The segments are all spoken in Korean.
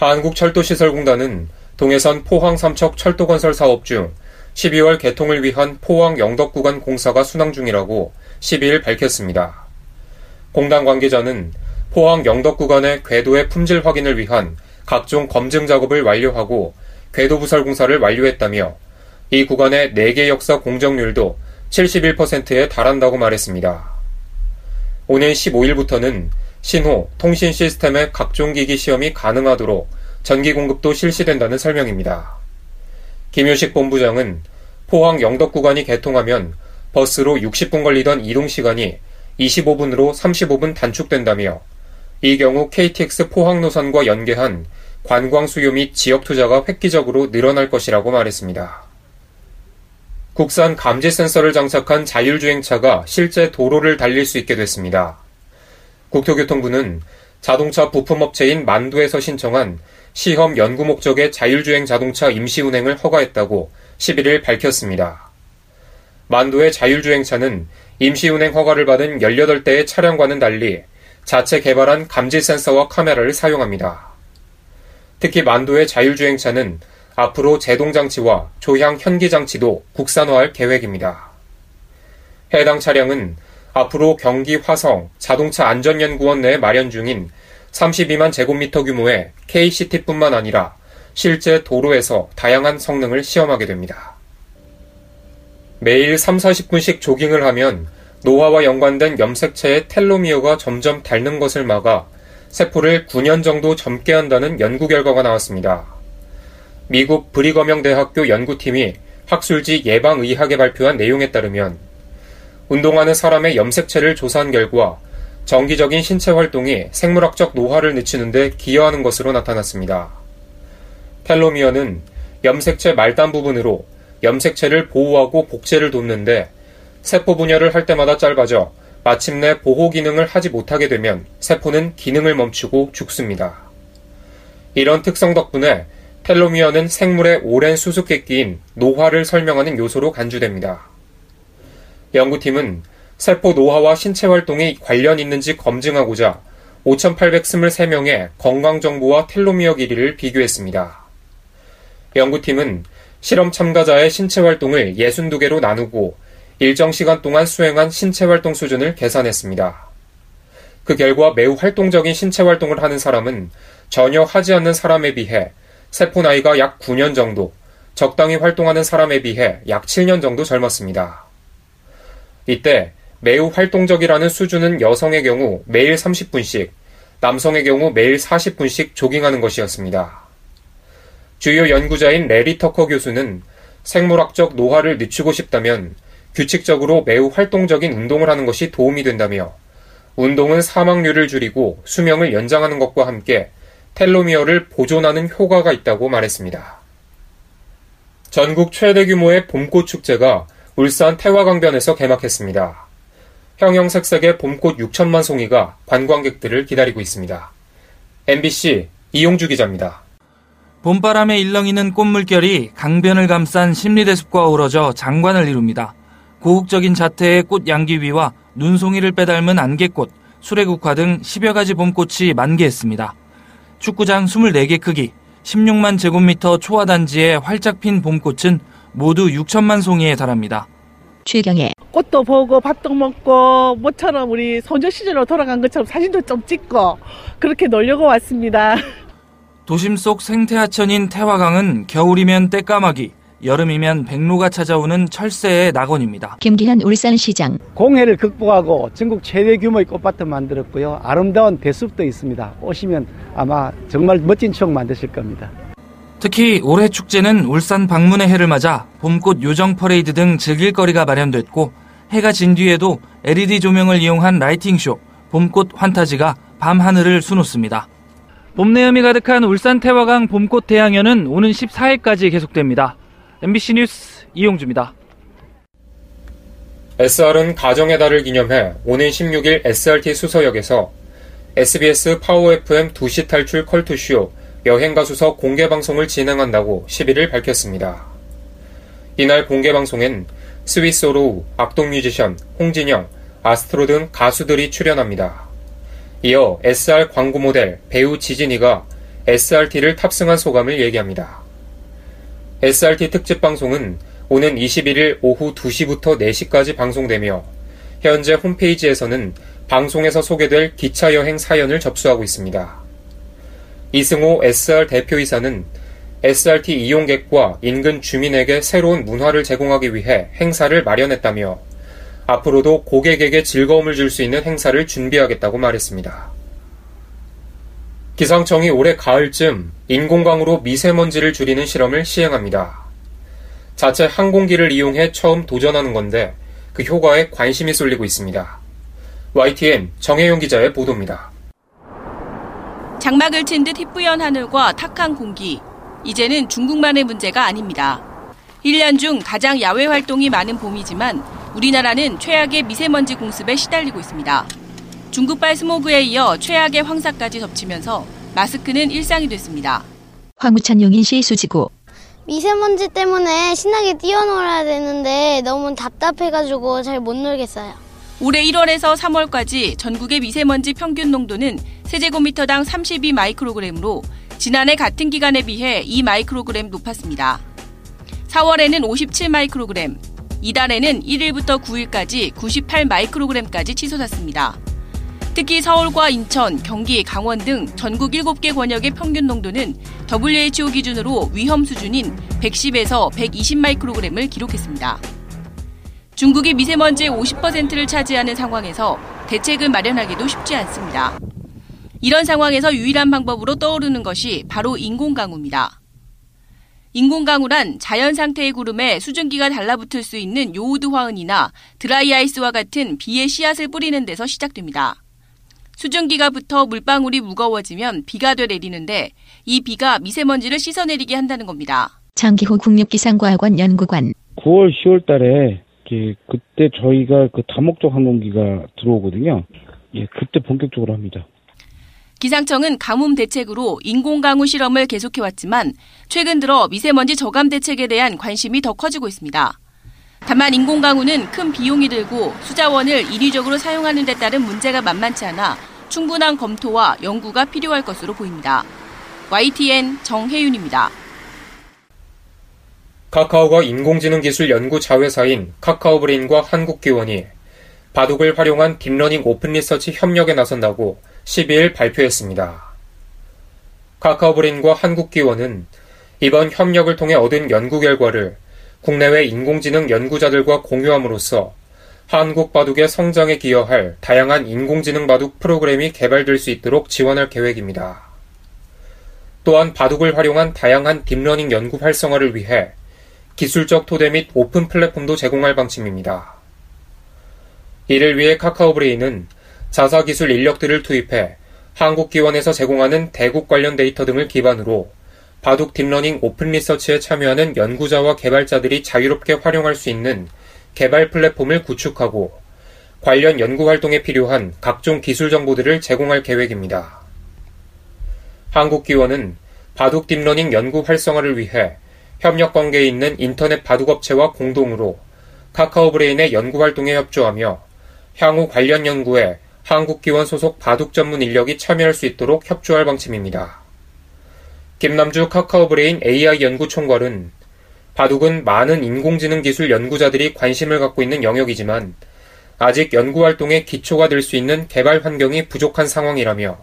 한국철도시설공단은 동해선 포항 삼척 철도 건설 사업 중 12월 개통을 위한 포항 영덕 구간 공사가 순항 중이라고 12일 밝혔습니다. 공단 관계자는 포항 영덕 구간의 궤도의 품질 확인을 위한 각종 검증 작업을 완료하고 궤도 부설 공사를 완료했다며 이 구간의 4개 역사 공정률도 71%에 달한다고 말했습니다. 오는 15일부터는 신호, 통신 시스템의 각종 기기 시험이 가능하도록 전기 공급도 실시된다는 설명입니다. 김효식 본부장은 포항 영덕 구간이 개통하면 버스로 60분 걸리던 이동 시간이 25분으로 35분 단축된다며 이 경우 KTX 포항 노선과 연계한 관광 수요 및 지역 투자가 획기적으로 늘어날 것이라고 말했습니다. 국산 감지 센서를 장착한 자율주행차가 실제 도로를 달릴 수 있게 됐습니다. 국토교통부는 자동차 부품업체인 만두에서 신청한 시험 연구 목적의 자율주행 자동차 임시운행을 허가했다고 11일 밝혔습니다. 만두의 자율주행차는 임시운행 허가를 받은 18대의 차량과는 달리 자체 개발한 감지 센서와 카메라를 사용합니다. 특히 만두의 자율주행차는 앞으로 제동장치와 조향 현기장치도 국산화할 계획입니다. 해당 차량은 앞으로 경기 화성 자동차 안전연구원 내에 마련 중인 32만 제곱미터 규모의 KCT뿐만 아니라 실제 도로에서 다양한 성능을 시험하게 됩니다. 매일 3, 40분씩 조깅을 하면 노화와 연관된 염색체의 텔로미어가 점점 닳는 것을 막아 세포를 9년 정도 젊게 한다는 연구 결과가 나왔습니다. 미국 브리거명 대학교 연구팀이 학술지 예방의학에 발표한 내용에 따르면 운동하는 사람의 염색체를 조사한 결과 정기적인 신체 활동이 생물학적 노화를 늦추는데 기여하는 것으로 나타났습니다. 텔로미어는 염색체 말단 부분으로 염색체를 보호하고 복제를 돕는데 세포 분열을 할 때마다 짧아져 마침내 보호 기능을 하지 못하게 되면 세포는 기능을 멈추고 죽습니다. 이런 특성 덕분에 텔로미어는 생물의 오랜 수수께끼인 노화를 설명하는 요소로 간주됩니다. 연구팀은 세포 노화와 신체 활동이 관련 있는지 검증하고자 5,823명의 건강 정보와 텔로미어 길이를 비교했습니다. 연구팀은 실험 참가자의 신체 활동을 62개로 나누고 일정 시간 동안 수행한 신체 활동 수준을 계산했습니다. 그 결과 매우 활동적인 신체 활동을 하는 사람은 전혀 하지 않는 사람에 비해 세포 나이가 약 9년 정도, 적당히 활동하는 사람에 비해 약 7년 정도 젊었습니다. 이때 매우 활동적이라는 수준은 여성의 경우 매일 30분씩, 남성의 경우 매일 40분씩 조깅하는 것이었습니다. 주요 연구자인 레리 터커 교수는 생물학적 노화를 늦추고 싶다면 규칙적으로 매우 활동적인 운동을 하는 것이 도움이 된다며 운동은 사망률을 줄이고 수명을 연장하는 것과 함께 텔로미어를 보존하는 효과가 있다고 말했습니다. 전국 최대 규모의 봄꽃 축제가 울산 태화강변에서 개막했습니다. 형형색색의 봄꽃 6천만 송이가 관광객들을 기다리고 있습니다. MBC 이용주 기자입니다. 봄바람에 일렁이는 꽃물결이 강변을 감싼 심리대숲과 어우러져 장관을 이룹니다. 고혹적인 자태의 꽃 양귀비와 눈송이를 빼닮은 안개꽃, 수레국화 등 10여 가지 봄꽃이 만개했습니다. 축구장 24개 크기, 16만 제곱미터 초화단지에 활짝 핀 봄꽃은 모두 6천만 송이에 달합니다. 최경혜 꽃도 보고 밥도 먹고 모처럼 우리 소녀 시절로 돌아간 것처럼 사진도 좀 찍고 그렇게 놀려고 왔습니다. 도심 속 생태하천인 태화강은 겨울이면 떼까마귀, 여름이면 백로가 찾아오는 철새의 낙원입니다. 김기현 울산시장 공해를 극복하고 전국 최대 규모의 꽃밭을 만들었고요. 아름다운 대숲도 있습니다. 오시면 아마 정말 멋진 추억 만드실 겁니다. 특히 올해 축제는 울산 방문의 해를 맞아 봄꽃 요정 퍼레이드 등 즐길 거리가 마련됐고 해가 진 뒤에도 LED 조명을 이용한 lighting쇼 봄꽃 환타지가 밤 하늘을 수놓습니다. 봄 내음이 가득한 울산 태화강 봄꽃 대항연은 오는 14일까지 계속됩니다. MBC 뉴스 이용주입니다. SR은 가정의 달을 기념해 오는 16일 SRT 수서역에서 SBS 파워 FM 2시 탈출 컬투쇼 여행가수서 공개방송을 진행한다고 11일 밝혔습니다. 이날 공개방송엔 스윗소로우, 악동 뮤지션, 홍진영, 아스트로 등 가수들이 출연합니다. 이어 SR 광고 모델 배우 지진희가 SRT를 탑승한 소감을 얘기합니다. SRT 특집 방송은 오는 21일 오후 2시부터 4시까지 방송되며 현재 홈페이지에서는 방송에서 소개될 기차 여행 사연을 접수하고 있습니다. 이승호 SR 대표이사는 SRT 이용객과 인근 주민에게 새로운 문화를 제공하기 위해 행사를 마련했다며 앞으로도 고객에게 즐거움을 줄 수 있는 행사를 준비하겠다고 말했습니다. 기상청이 올해 가을쯤 인공광으로 미세먼지를 줄이는 실험을 시행합니다. 자체 항공기를 이용해 처음 도전하는 건데 그 효과에 관심이 쏠리고 있습니다. YTN 정혜용 기자의 보도입니다. 장막을 친 듯 희뿌연 하늘과 탁한 공기. 이제는 중국만의 문제가 아닙니다. 1년 중 가장 야외 활동이 많은 봄이지만 우리나라는 최악의 미세먼지 공습에 시달리고 있습니다. 중국발 스모그에 이어 최악의 황사까지 덮치면서 마스크는 일상이 됐습니다. 황우찬 용인시 수지구 미세먼지 때문에 신나게 뛰어놀아야 되는데 너무 답답해가지고 잘 못 놀겠어요. 올해 1월에서 3월까지 전국의 미세먼지 평균 농도는 세제곱미터당 32 마이크로그램으로 지난해 같은 기간에 비해 2 마이크로그램 높았습니다. 4월에는 57 마이크로그램, 이달에는 1일부터 9일까지 98 마이크로그램까지 치솟았습니다. 특히 서울과 인천, 경기, 강원 등 전국 7개 권역의 평균 농도는 WHO 기준으로 위험 수준인 110에서 120 마이크로그램을 기록했습니다. 중국이 미세먼지의 50%를 차지하는 상황에서 대책을 마련하기도 쉽지 않습니다. 이런 상황에서 유일한 방법으로 떠오르는 것이 바로 인공강우입니다. 인공강우란 자연 상태의 구름에 수증기가 달라붙을 수 있는 요오드 화은이나 드라이아이스와 같은 비의 씨앗을 뿌리는 데서 시작됩니다. 수증기가 붙어 물방울이 무거워지면 비가 돼 내리는데 이 비가 미세먼지를 씻어내리게 한다는 겁니다. 장기호 국립기상과학원 연구관 9월, 10월 달에 그때 저희가 그 다목적 항공기가 들어오거든요. 예, 그때 본격적으로 합니다. 기상청은 가뭄 대책으로 인공강우 실험을 계속해왔지만 최근 들어 미세먼지 저감 대책에 대한 관심이 더 커지고 있습니다. 다만 인공강우는 큰 비용이 들고 수자원을 인위적으로 사용하는 데 따른 문제가 만만치 않아 충분한 검토와 연구가 필요할 것으로 보입니다. YTN 정혜윤입니다. 카카오가 인공지능 기술 연구 자회사인 카카오브레인과 한국기원이 바둑을 활용한 deep learning open research 협력에 나선다고 12일 발표했습니다. 카카오브레인과 한국기원은 이번 협력을 통해 얻은 연구 결과를 국내외 인공지능 연구자들과 공유함으로써 한국 바둑의 성장에 기여할 다양한 인공지능 바둑 프로그램이 개발될 수 있도록 지원할 계획입니다. 또한 바둑을 활용한 다양한 딥러닝 연구 활성화를 위해 기술적 토대 및 오픈 플랫폼도 제공할 방침입니다. 이를 위해 카카오브레인은 자사 기술 인력들을 투입해 한국 기원에서 제공하는 대국 관련 데이터 등을 기반으로 바둑 딥러닝 오픈 리서치에 참여하는 연구자와 개발자들이 자유롭게 활용할 수 있는 개발 플랫폼을 구축하고 관련 연구 활동에 필요한 각종 기술 정보들을 제공할 계획입니다. 한국기원은 바둑 딥러닝 연구 활성화를 위해 협력 관계에 있는 인터넷 바둑업체와 공동으로 카카오 브레인의 연구 활동에 협조하며 향후 관련 연구에 한국 기원 소속 바둑 전문 인력이 참여할 수 있도록 협조할 방침입니다. 김남주 카카오 브레인 AI 연구 총괄은 바둑은 많은 인공지능 기술 연구자들이 관심을 갖고 있는 영역이지만 아직 연구 활동의 기초가 될 수 있는 개발 환경이 부족한 상황이라며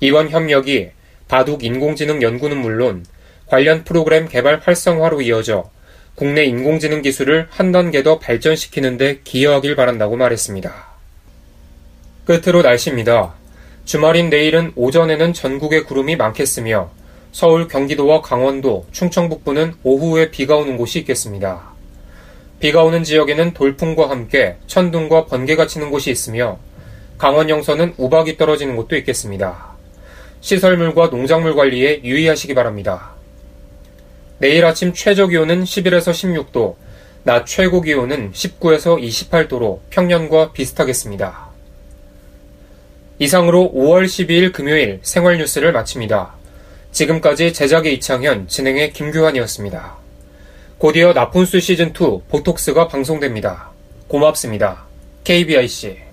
이번 협력이 바둑 인공지능 연구는 물론 관련 프로그램 개발 활성화로 이어져 국내 인공지능 기술을 한 단계 더 발전시키는 데 기여하길 바란다고 말했습니다. 끝으로 날씨입니다. 주말인 내일은 오전에는 전국에 구름이 많겠으며 서울, 경기도와 강원도, 충청 북부는 오후에 비가 오는 곳이 있겠습니다. 비가 오는 지역에는 돌풍과 함께 천둥과 번개가 치는 곳이 있으며 강원 영서는 우박이 떨어지는 곳도 있겠습니다. 시설물과 농작물 관리에 유의하시기 바랍니다. 내일 아침 최저 기온은 11에서 16도, 낮 최고 기온은 19에서 28도로 평년과 비슷하겠습니다. 이상으로 5월 12일 금요일 생활 뉴스를 마칩니다. 지금까지 제작의 이창현, 진행의 김규환이었습니다. 곧이어 나폰수 시즌2 보톡스가 방송됩니다. 고맙습니다. KBIC